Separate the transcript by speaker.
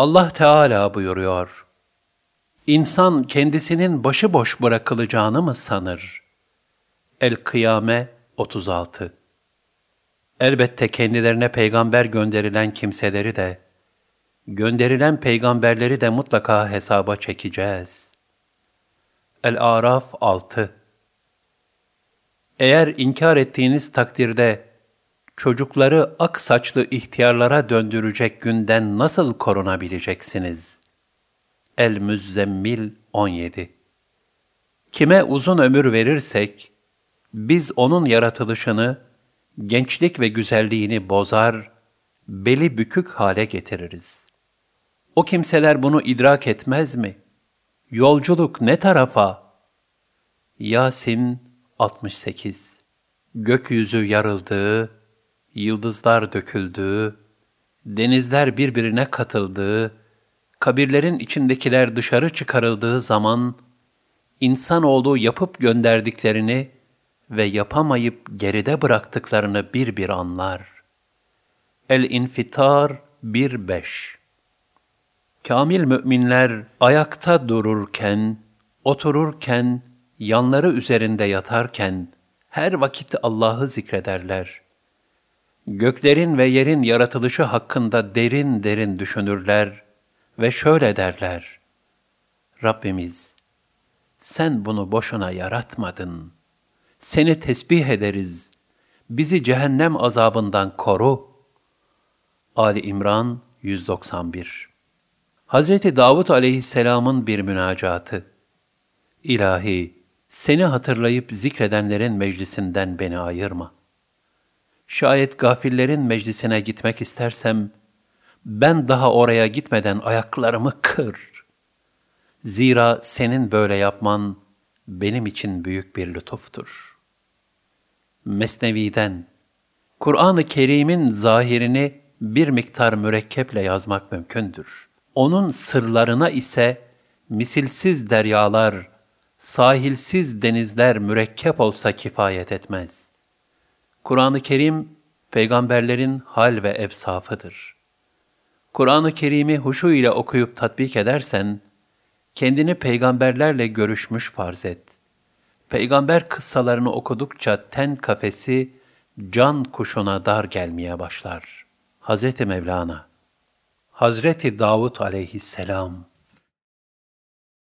Speaker 1: Allah Teala buyuruyor, İnsan kendisinin başıboş bırakılacağını mı sanır? El-Kıyame 36 Elbette kendilerine peygamber gönderilen kimseleri de, gönderilen peygamberleri de mutlaka hesaba çekeceğiz. El-Araf 6 Eğer inkar ettiğiniz takdirde, çocukları ak saçlı ihtiyarlara döndürecek günden nasıl korunabileceksiniz? El-Müzzemmil 17 Kime uzun ömür verirsek, biz onun yaratılışını, gençlik ve güzelliğini bozar, beli bükük hale getiririz. O kimseler bunu idrak etmez mi? Yolculuk ne tarafa? Yasin 68 Gökyüzü yarıldığı, yıldızlar döküldüğü, denizler birbirine katıldığı, kabirlerin içindekiler dışarı çıkarıldığı zaman, insanoğlu yapıp gönderdiklerini ve yapamayıp geride bıraktıklarını bir bir anlar. El-İnfitar 1-5 Kamil müminler ayakta dururken, otururken, yanları üzerinde yatarken, her vakit Allah'ı zikrederler. Göklerin ve yerin yaratılışı hakkında derin derin düşünürler ve şöyle derler. Rabbimiz, sen bunu boşuna yaratmadın. Seni tesbih ederiz. Bizi cehennem azabından koru. Ali İmran 191 Hazreti Davud aleyhisselamın bir münacatı. İlahi, seni hatırlayıp zikredenlerin meclisinden beni ayırma. Şayet gafillerin meclisine gitmek istersem, ben daha oraya gitmeden ayaklarımı kır. Zira senin böyle yapman benim için büyük bir lütuftur. Mesnevi'den, Kur'an-ı Kerim'in zahirini bir miktar mürekkeple yazmak mümkündür. Onun sırlarına ise misilsiz deryalar, sahilsiz denizler mürekkep olsa kifayet etmez. Kur'an-ı Kerim, peygamberlerin hal ve efsafıdır. Kur'an-ı Kerim'i huşu ile okuyup tatbik edersen, kendini peygamberlerle görüşmüş farz et. Peygamber kıssalarını okudukça ten kafesi, can kuşuna dar gelmeye başlar. Hazreti Mevlana Hazreti Davud aleyhisselam